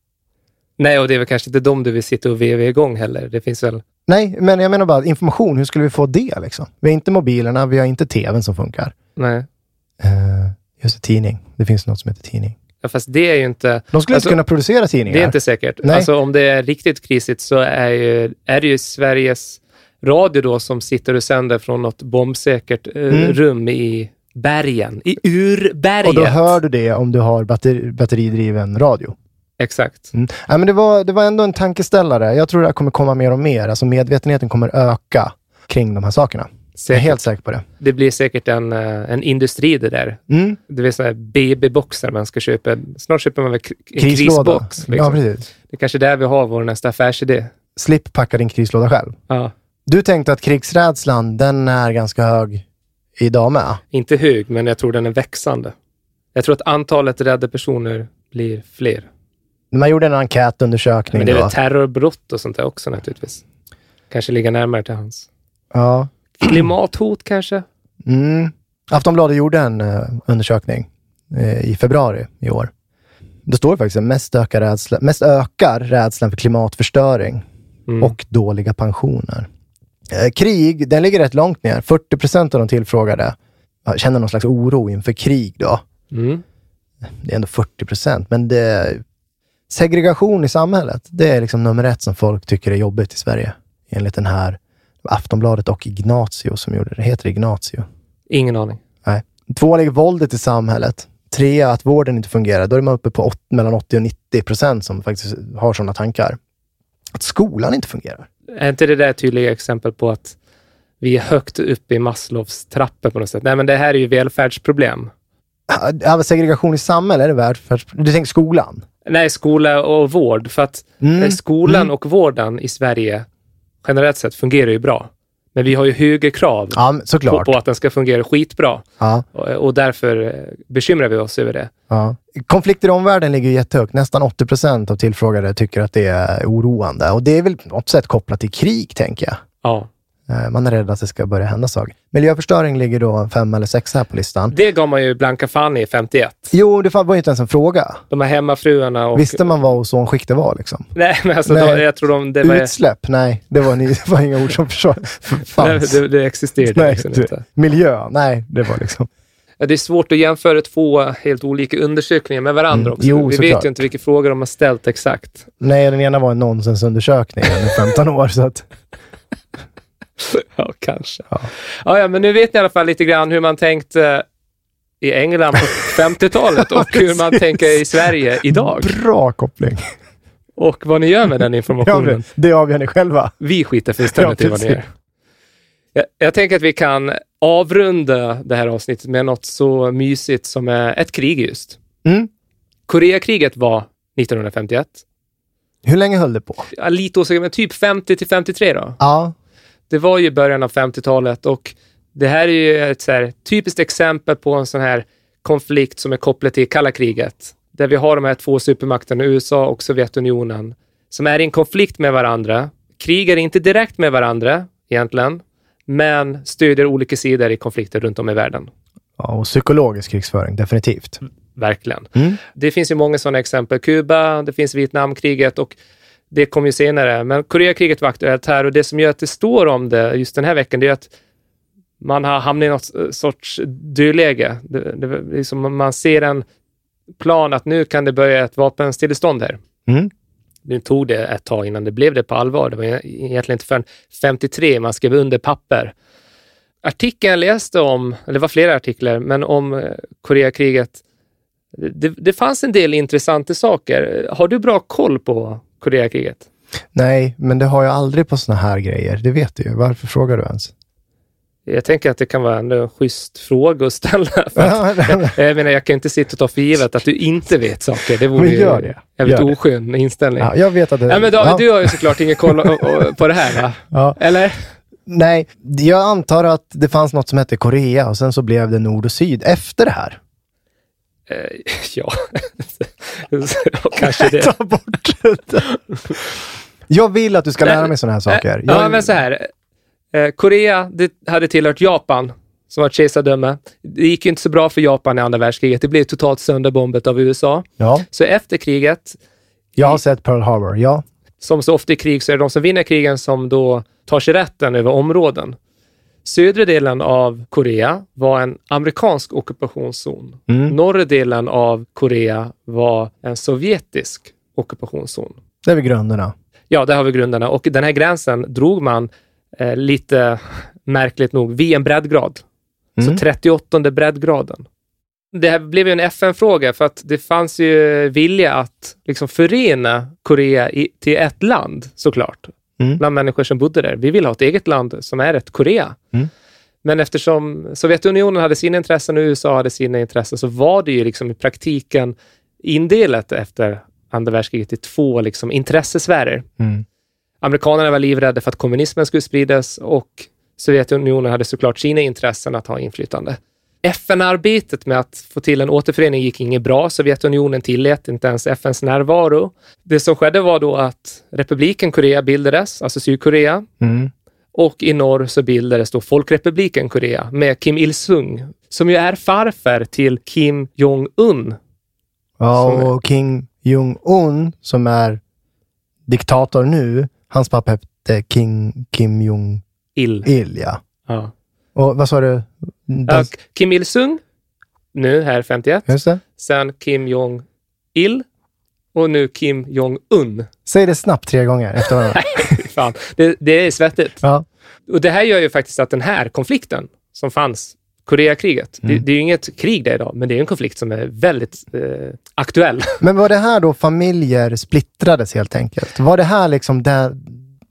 Nej, och det är väl kanske inte de du vill sitta och veva igång heller. Det finns väl... Nej, men jag menar bara information. Hur skulle vi få det? Liksom? Vi har inte mobilerna, vi har inte tvn som funkar. Nej. Eh, just tidning. Det finns något som heter tidning. Ja, fast det är ju inte... De skulle Alltså, inte kunna producera tidningar. Det är inte säkert. Nej. Alltså om det är riktigt krisigt så är, ju, är det ju Sveriges Radio då som sitter och sänder från något bombsäkert eh, Mm. rum i bergen. I urberget. Och då hör du det om du har batteri, batteridriven radio. Exakt. Mm. Ja, men det, var, det var ändå en tankeställare. Jag tror det här kommer komma mer och mer. Alltså medvetenheten kommer öka kring de här sakerna. Jag är helt säker på det. Det blir säkert en, eh, en industri det där. Mm. Det sådana här BB-boxar man ska köpa. Snart köper man väl en Krislåda. krisbox. Liksom. Ja, precis. Det är kanske där vi har vår nästa affärsidé. Slipp packa din krislåda själv. Ja. Du tänkte att krigsrädslan, den är ganska hög idag med. Inte hög, men jag tror den är växande. Jag tror att antalet rädda personer blir fler. Man gjorde en enkätundersökning. Men det är då. väl terrorbrott och sånt där också naturligtvis. Kanske ligger närmare till hans. Ja. Klimathot kanske? Mm. Aftonbladet gjorde en eh, undersökning eh, i februari i år. Det står faktiskt att mest ökar, rädsla, mest ökar rädslan för klimatförstöring Mm. och dåliga pensioner. Eh, krig, den ligger rätt långt ner. 40 procent av de tillfrågade känner någon slags oro inför krig. Då. Mm. Det är ändå 40 procent, men det, segregation i samhället, det är liksom nummer ett som folk tycker är jobbigt i Sverige. Enligt den här Aftonbladet och Ignatio som gjorde det. Heter Ignatio? Ingen aning. Nej. Två ligger våldet i samhället. Tre, att vården inte fungerar. Då är man uppe på åt, mellan 80 och 90 procent som faktiskt har sådana tankar. Att skolan inte fungerar. Är inte det där tydliga exempel på att vi är högt upp i Maslows trappor på något sätt? Nej, men det här är ju välfärdsproblem. Ja, segregation i samhället, är det välfärds... Du tänker skolan? Nej, skola och vård. För att Mm, skolan mm. och vården i Sverige generellt sett fungerar ju bra. Men vi har ju högre krav Ja, på, på att den ska fungera skitbra. Ja, Och, och därför eh, bekymrar vi oss över det. ja. Konflikter i omvärlden ligger jättehögt. Nästan 80 procent av tillfrågade tycker att det är oroande. Och det är väl på något sätt kopplat till krig, tänker jag. Ja. Eh, Man är rädd att det ska börja hända saker. Miljöförstöring ligger då fem eller sex här på listan. Det gav man ju blanka fan i 51. Jo, det var ju inte ens en fråga. De här hemmafruarna och... Visste man vad ozonskikt det var liksom? Nej, men alltså, Nej. Då, jag tror de... Det, var, Utsläpp? Nej, det var, ni, det var inga ord som försvar- nej, fanns. det, det existerade Nej, liksom inte. Miljö? Nej, det var liksom... Ja, det är svårt att jämföra två helt olika undersökningar med varandra Mm, också. jo, vi vet ju inte vilka frågor de har ställt exakt. Nej, den ena var en nonsensundersökning under 15 år. Så att, Ja, kanske. Ja. Ja. Ja, men nu vet ni i alla fall lite grann hur man tänkte i England på 50-talet och hur man tänker i Sverige idag. bra koppling. Och vad ni gör med den informationen. det, det avgör ni själva. Vi skiter fullständigt Ja, i vad ni gör. Jag, jag tänker att vi kan avrunda det här avsnittet med något så mysigt som är ett krig just. Mm. Koreakriget var 1951. Hur länge höll det på? Ja, lite osäker, men typ 50 till 53 då. Ja, Det var ju början av 50-talet och det här är ju ett här, typiskt exempel på en sån här konflikt som är kopplad till kalla kriget. Där vi har de här två supermakterna, USA och Sovjetunionen, som är i en konflikt med varandra, krigar inte direkt med varandra egentligen, men stödjer olika sidor i konflikter runt om i världen. ja och psykologisk krigsföring, definitivt. Verkligen. Mm. Det finns ju många sådana exempel. Kuba, det finns Vietnamkriget och det kom ju senare. Men Koreakriget var aktuellt här och det som gör att det står om det just den här veckan, det är att man har hamnat i något eh, sorts dödläge. Det, det, liksom man ser en plan att nu kan det börja ett vapenstillestånd här. Mm. Nu tog det ett tag innan det blev det på allvar. Det var egentligen inte förrän 53 man skrev under papper. Artikeln jag läste om, eller det var flera artiklar, men om eh, Koreakriget, det, det fanns en del intressanta saker. Har du bra koll på Koreakriget? Nej, men det har jag aldrig på såna här grejer. Det vet du ju. Varför frågar du ens? Jag tänker att det kan vara en schysst fråga att ställa. För att, jag, jag menar, jag kan inte sitta och ta för givet att du inte vet saker. Det vore Men ju gör det. jävligt Gör det. oskön inställning. Ja, jag vet att det... Ja, men David, ja. du har ju såklart ingen koll på det här, va? Ja. Eller? Nej, jag antar att det fanns något som hette Korea och sen så blev det nord och syd efter det här. Eh, ja, kanske det. Ta bort det. Jag vill att du ska lära mig sådana här saker. Eh, Ja, Jag, men så här. Eh, Korea, det hade tillhört Japan som var ett kejsardöme. Det gick inte så bra för Japan i andra världskriget. Det blev totalt sönderbombet av USA. ja, Så efter kriget, jag har sett Pearl Harbor. Ja, som så ofta i krig, så är det de som vinner krigen som då tar sig rätten över områden. Södra delen av Korea var en amerikansk ockupationszon. Mm. Norra delen av Korea var en sovjetisk ockupationszon. det är väl grunderna. Ja, där har vi grunderna. Och den här gränsen drog man eh, lite märkligt nog vid en breddgrad. Mm. Så 38 breddgraden. Det här blev ju en FN-fråga för att det fanns ju vilja att liksom förena Korea i, till ett land såklart. Mm. Bland människor som bodde där. Vi vill ha ett eget land som är ett Korea. Mm. Men eftersom Sovjetunionen hade sina intressen och USA hade sina intressen så var det ju liksom i praktiken indelat efter andra världskriget i två liksom intressesfärer. Mm. Amerikanerna var livrädda för att kommunismen skulle spridas och Sovjetunionen hade såklart sina intressen att ha inflytande. FN-arbetet med att få till en återförening gick inget bra. Sovjetunionen tillät inte ens FNs närvaro. Det som skedde var då att republiken Korea bildades, alltså Sydkorea, Mm. och i norr så bildades då Folkrepubliken Korea med Kim Il-Sung, som ju är farfar till Kim Jong-Un. Ja, och Kim Jong-Un som är diktator nu, hans pappa hette King, Kim Jong-Il, Il. ja. Ja. Och vad sa du? Ja, Kim Il-Sung, nu här 51. just det. Sen Kim Jong-Il och nu Kim Jong-Un. Säg det snabbt tre gånger efter varandra. Fan, det, det är svettigt. ja. Och det här gör ju faktiskt att den här konflikten som fanns, Koreakriget, det, det är ju inget krig där idag, men det är en konflikt som är väldigt eh, aktuell. Men var det här då familjer splittrades helt enkelt? Var det här liksom där,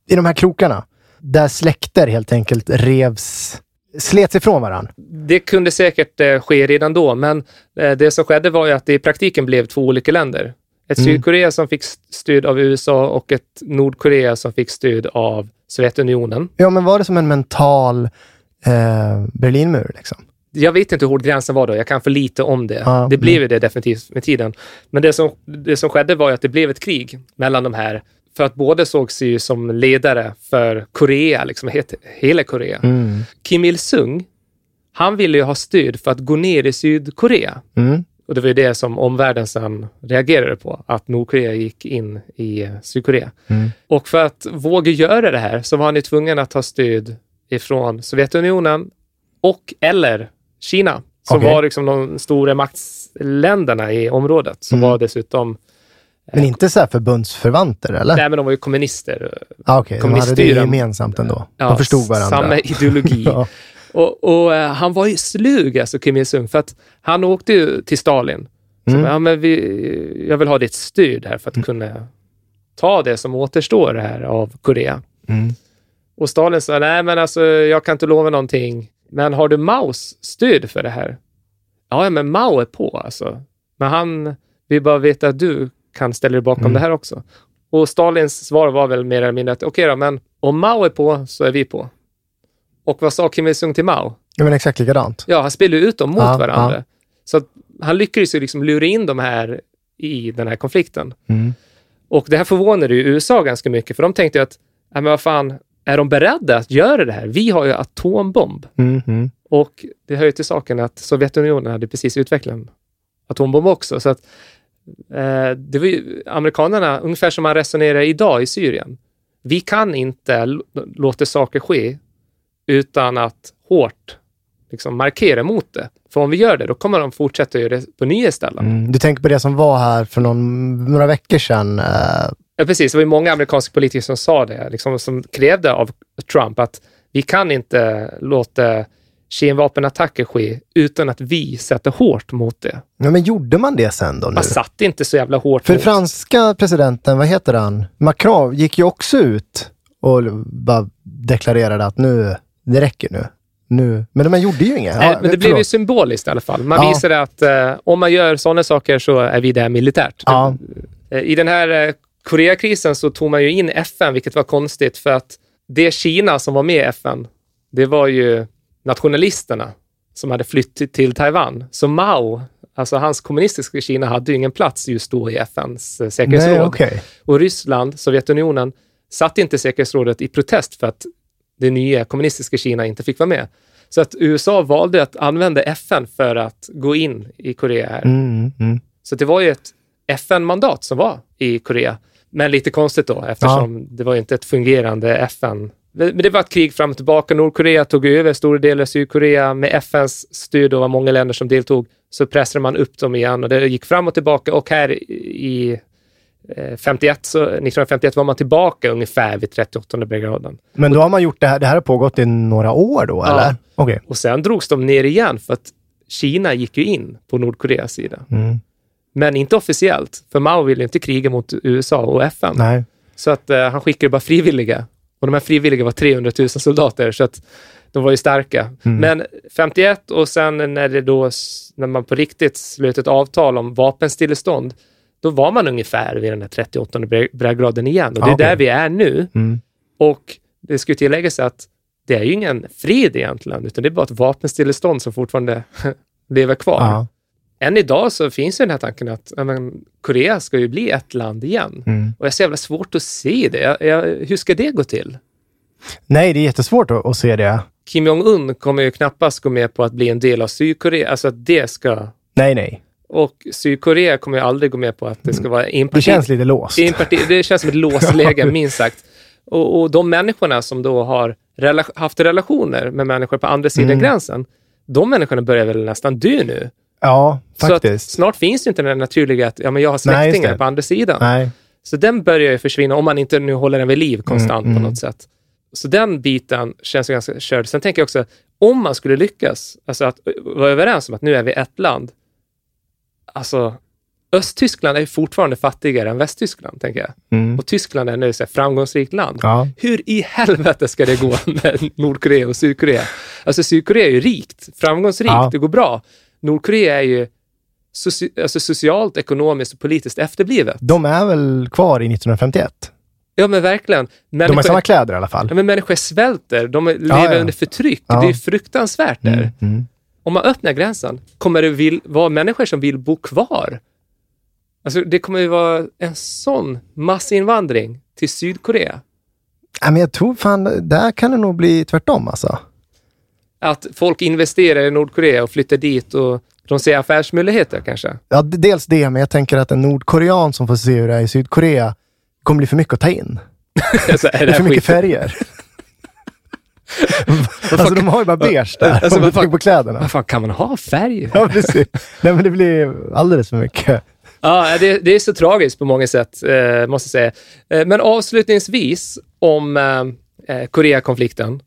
i de här krokarna, där släkter helt enkelt revs, slets ifrån varandra? Det kunde säkert eh, ske redan då, men eh, det som skedde var ju att det i praktiken blev två olika länder. Ett Mm. Sydkorea som fick stöd av USA och ett Nordkorea som fick stöd av Sovjetunionen. Ja, men var det som en mental eh, Berlinmur liksom? Jag vet inte hur hård gränsen var då, jag kan för lite om det. Ja, det blev mm. ju det definitivt med tiden. Men det som, det som skedde var ju att det blev ett krig mellan de här, för att båda såg sig ju som ledare för Korea, liksom hela Korea. Mm. Kim Il-Sung, han ville ju ha stöd för att gå ner i Sydkorea. Mm. Och det var ju det som omvärlden sen reagerade på, att Nordkorea gick in i Sydkorea. Mm. Och för att våga göra det här så var han ju tvungen att ta stöd ifrån Sovjetunionen och eller Kina, som Okej. var liksom de stora maktsländerna i området, som Mm. var dessutom, Men inte så här förbundsförvanter, eller? nej men de var ju kommunister. Ah, Okej, de hade det gemensamt ändå. Ja, de förstod varandra. Samma ideologi. Ja. Och, och eh, han var ju slug, alltså Kim Il-Sung, för att han åkte ju till Stalin. Så, Mm. ja, men vi, jag vill ha ditt stöd här för att kunna ta det som återstår här av Korea. Mm. Och Stalin sa, nej men alltså jag kan inte lova någonting. Men har du Maos stöd för det här? Ja, ja, men Mao är på alltså. Men han vill bara veta att du kan ställa dig bakom Mm. det här också. Och Stalins svar var väl mer eller mindre att okej då, men om Mao är på så är vi på. Och vad sa Kim Il-Sung till Mao? Ja, men exakt likadant. Ja, han spelade ut dem mot Ja, varandra. ja. Så han lyckades ju liksom lura in de här i den här konflikten. Mm. Och det här förvånade ju USA ganska mycket, för de tänkte ju att, ja, men vad fan, är de beredda att göra det här? Vi har ju atombomb. Mm. Mm. Och det hör ju till saken att Sovjetunionen hade precis utvecklat en atombomb också. Så att, det var ju amerikanerna, ungefär som man resonerar idag i Syrien. Vi kan inte låta saker ske utan att hårt liksom, markera mot det. För om vi gör det, då kommer de fortsätta göra det på nya ställen. Mm. Du tänker på det som var här för någon, några veckor sedan. Eh, Ja, precis. Det var ju många amerikanska politiker som sa det, liksom, som krävde av Trump att vi kan inte låta kemvapenattacker ske utan att vi sätter hårt mot det. ja, men gjorde man det sen då? Nu? Man satte inte så jävla hårt För mot. franska presidenten, vad heter han? Macron gick ju också ut och bara deklarerade att nu, det räcker nu. nu. Men de gjorde ju inget. Nej, Ja, men det blev ju symboliskt i alla fall. Man Ja. visade att eh, om man gör sådana saker så är vi där militärt. Ja. Eh, I den här eh, Koreakrisen så tog man ju in FN, vilket var konstigt för att det Kina som var med i FN, det var ju nationalisterna som hade flytt till- Taiwan. Så Mao, alltså hans kommunistiska Kina, hade ju ingen plats just då i FNs eh, säkerhetsråd. Nej, okej. Och Ryssland, Sovjetunionen, satt inte säkerhetsrådet i protest för att det nya kommunistiska Kina inte fick vara med. Så att USA valde att använda FN för att gå in i Korea här. Mm, mm. Så det var ju ett FN-mandat som var i Korea. Men lite konstigt då, eftersom det var ju inte ett fungerande FN. Men det var ett krig fram och tillbaka. Nordkorea tog över stora delar av Sydkorea med FNs stöd och var många länder som deltog. Så pressade man upp dem igen och det gick fram och tillbaka och här i eh, 51, så, 1951 var man tillbaka ungefär vid 38 breddgraden. Men då har man gjort det här, det här har pågått i några år då, Ja. eller? Okej. Och sen drogs de ner igen för att Kina gick ju in på Nordkoreas sida. Mm. Men inte officiellt, för Mao ville inte kriga mot USA och FN. Nej. Så att eh, han skickade bara frivilliga. Och de här frivilliga var 300 000 soldater, så att de var ju starka. Mm. Men 51 och sen när, det då, när man på riktigt slöt ett avtal om vapenstillestånd, då var man ungefär vid den här 38 bre- breddgraden igen. Och det är Ah, okej. där vi är nu. Mm. Och det ska tilläggas att det är ju ingen fred egentligen, utan det är bara ett vapenstillestånd som fortfarande lever kvar. Ja. Än idag så finns ju den här tanken att men, Korea ska ju bli ett land igen. Mm. Och jag har så jävla svårt att se det. Jag, jag, hur ska det gå till? Nej, det är jättesvårt att, att se det. Kim Jong-Un kommer ju knappast gå med på att bli en del av Sydkorea, alltså att det ska... Nej, nej. Och Sydkorea kommer ju aldrig gå med på att det ska vara Det enparti... känns lite låst. enparti det känns som ett låst läge, minst sagt. Och, och de människorna som då har rela- haft relationer med människor på andra sidan Mm. gränsen, de människorna börjar väl nästan dö nu. Ja, Så faktiskt. snart finns det inte den naturliga att ja, men jag har Nej, släktingar det. på andra sidan. Nej. Så den börjar ju försvinna om man inte nu håller den vid liv konstant Mm, på mm. något sätt. Så den biten känns ganska körd. Sen tänker jag också, om man skulle lyckas, alltså att vara överens om att nu är vi ett land. Alltså, Östtyskland är fortfarande fattigare än Västtyskland, tänker jag. Mm. Och Tyskland är nu ett framgångsrikt land. Ja. Hur i helvete ska det gå med Nordkorea och Sydkorea? Alltså Sydkorea är ju rikt, framgångsrikt, Ja. det går bra. Nordkorea är ju soci, alltså socialt, ekonomiskt och politiskt efterblivet. De är väl kvar i 1951? Ja, men verkligen. De har Människor, samma kläder i alla fall. ja, men människor svälter, de lever ja. under förtryck. Ja. Det är fruktansvärt där. Mm, mm. Om man öppnar gränsen, kommer det vill, vara människor som vill bo kvar? Alltså, det kommer ju vara en sån massinvandring till Sydkorea. Ja, men jag tror fan, där kan det nog bli tvärtom alltså. Att folk investerar i Nordkorea och flyttar dit och de ser affärsmöjligheter kanske. Ja, dels det, men jag tänker att en nordkorean som får se hur det är i Sydkorea kommer bli för mycket att ta in. Alltså, är Det är det för här mycket färger. alltså de har ju bara beige där, Alltså, vad fan- på kläderna. Vad fan, kan man ha färg? Ja, precis. Nej, men det blir alldeles för mycket. Ja, det, det är så tragiskt på många sätt, eh, måste jag säga. Eh, men avslutningsvis om eh, eh, Koreakonflikten,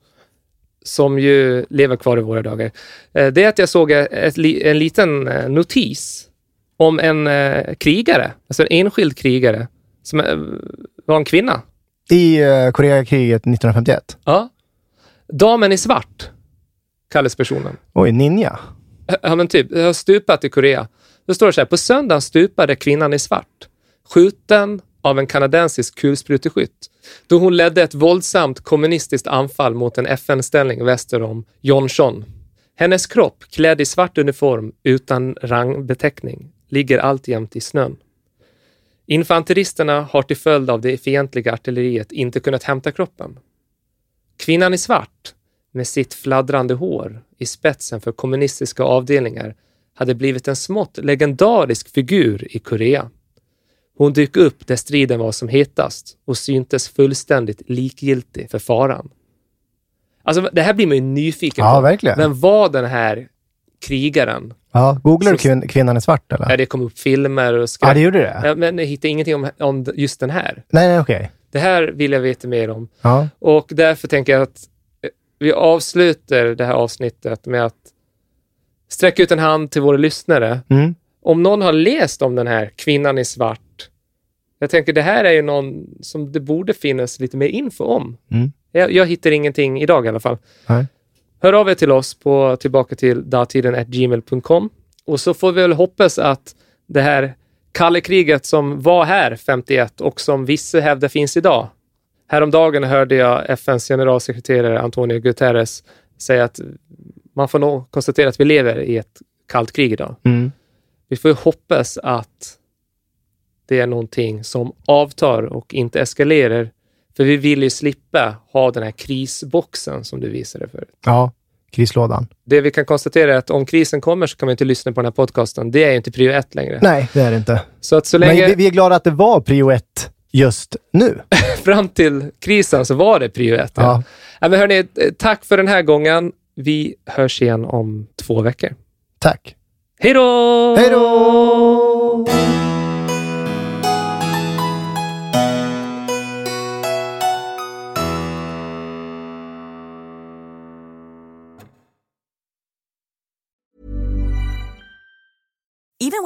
som ju lever kvar i våra dagar. Eh, det är att jag såg ett, en liten eh, notis om en eh, krigare, alltså en enskild krigare, som var en kvinna. I Koreakriget 1951. Ja. Damen i svart kallas personen. Oj, ninja. Ja, men typ, har stupat i Korea. Då står det så här, på söndagen stupade kvinnan i svart, skjuten av en kanadensisk kulspruteskytt, då hon ledde ett våldsamt kommunistiskt anfall mot en FN-ställning väster om Yonchon. Hennes kropp, klädd i svart uniform utan rangbeteckning, ligger alltjämt i snön. Infanteristerna har till följd av det fientliga artilleriet inte kunnat hämta kroppen. Kvinnan i svart, med sitt fladdrande hår i spetsen för kommunistiska avdelningar, hade blivit en smått legendarisk figur i Korea. Hon dök upp där striden var som hetast och syntes fullständigt likgiltig för faran. Alltså, det här blir man ju nyfiken Ja, på. verkligen. Vem var den här krigaren? Ja, googlar du kvin- kvinnan i svart eller? Ja, det kom upp filmer och skräck. Ja, det gjorde det? Ja, men jag hittade ingenting om, om just den här. Nej, nej, okej. Det här vill jag veta mer om. Ja. Och därför tänker jag att eh, vi avslutar det här avsnittet med att sträcka ut en hand till våra lyssnare. Mm. Om någon har läst om den här kvinnan i svart, jag tänker det här är ju någon som det borde finnas lite mer info om. Mm. Jag, jag hittar ingenting idag i alla fall. Nej. Hör av er till oss på tillbaka till datiden.gmail.com och så får vi väl hoppas att det här kalla kriget som var här 51 och som vissa hävdar finns idag. Häromdagen hörde jag FNs generalsekreterare Antonio Guterres säga att man får nog konstatera att vi lever i ett kallt krig idag. Mm. Vi får ju hoppas att det är någonting som avtar och inte eskalerar. För vi vill ju slippa ha den här krisboxen som du visade förut. Ja, krislådan. Det vi kan konstatera är att om krisen kommer så kan man inte lyssna på den här podcasten. Det är ju inte prio ett längre. Nej, det är det inte. Så att så länge Men vi, är glada att det var prio ett just nu. fram till krisen så var det prio ett. Ja. Ja. Ja, men hörni, tack för den här gången. Vi hörs igen om två veckor. Tack. Hej då! Hej då!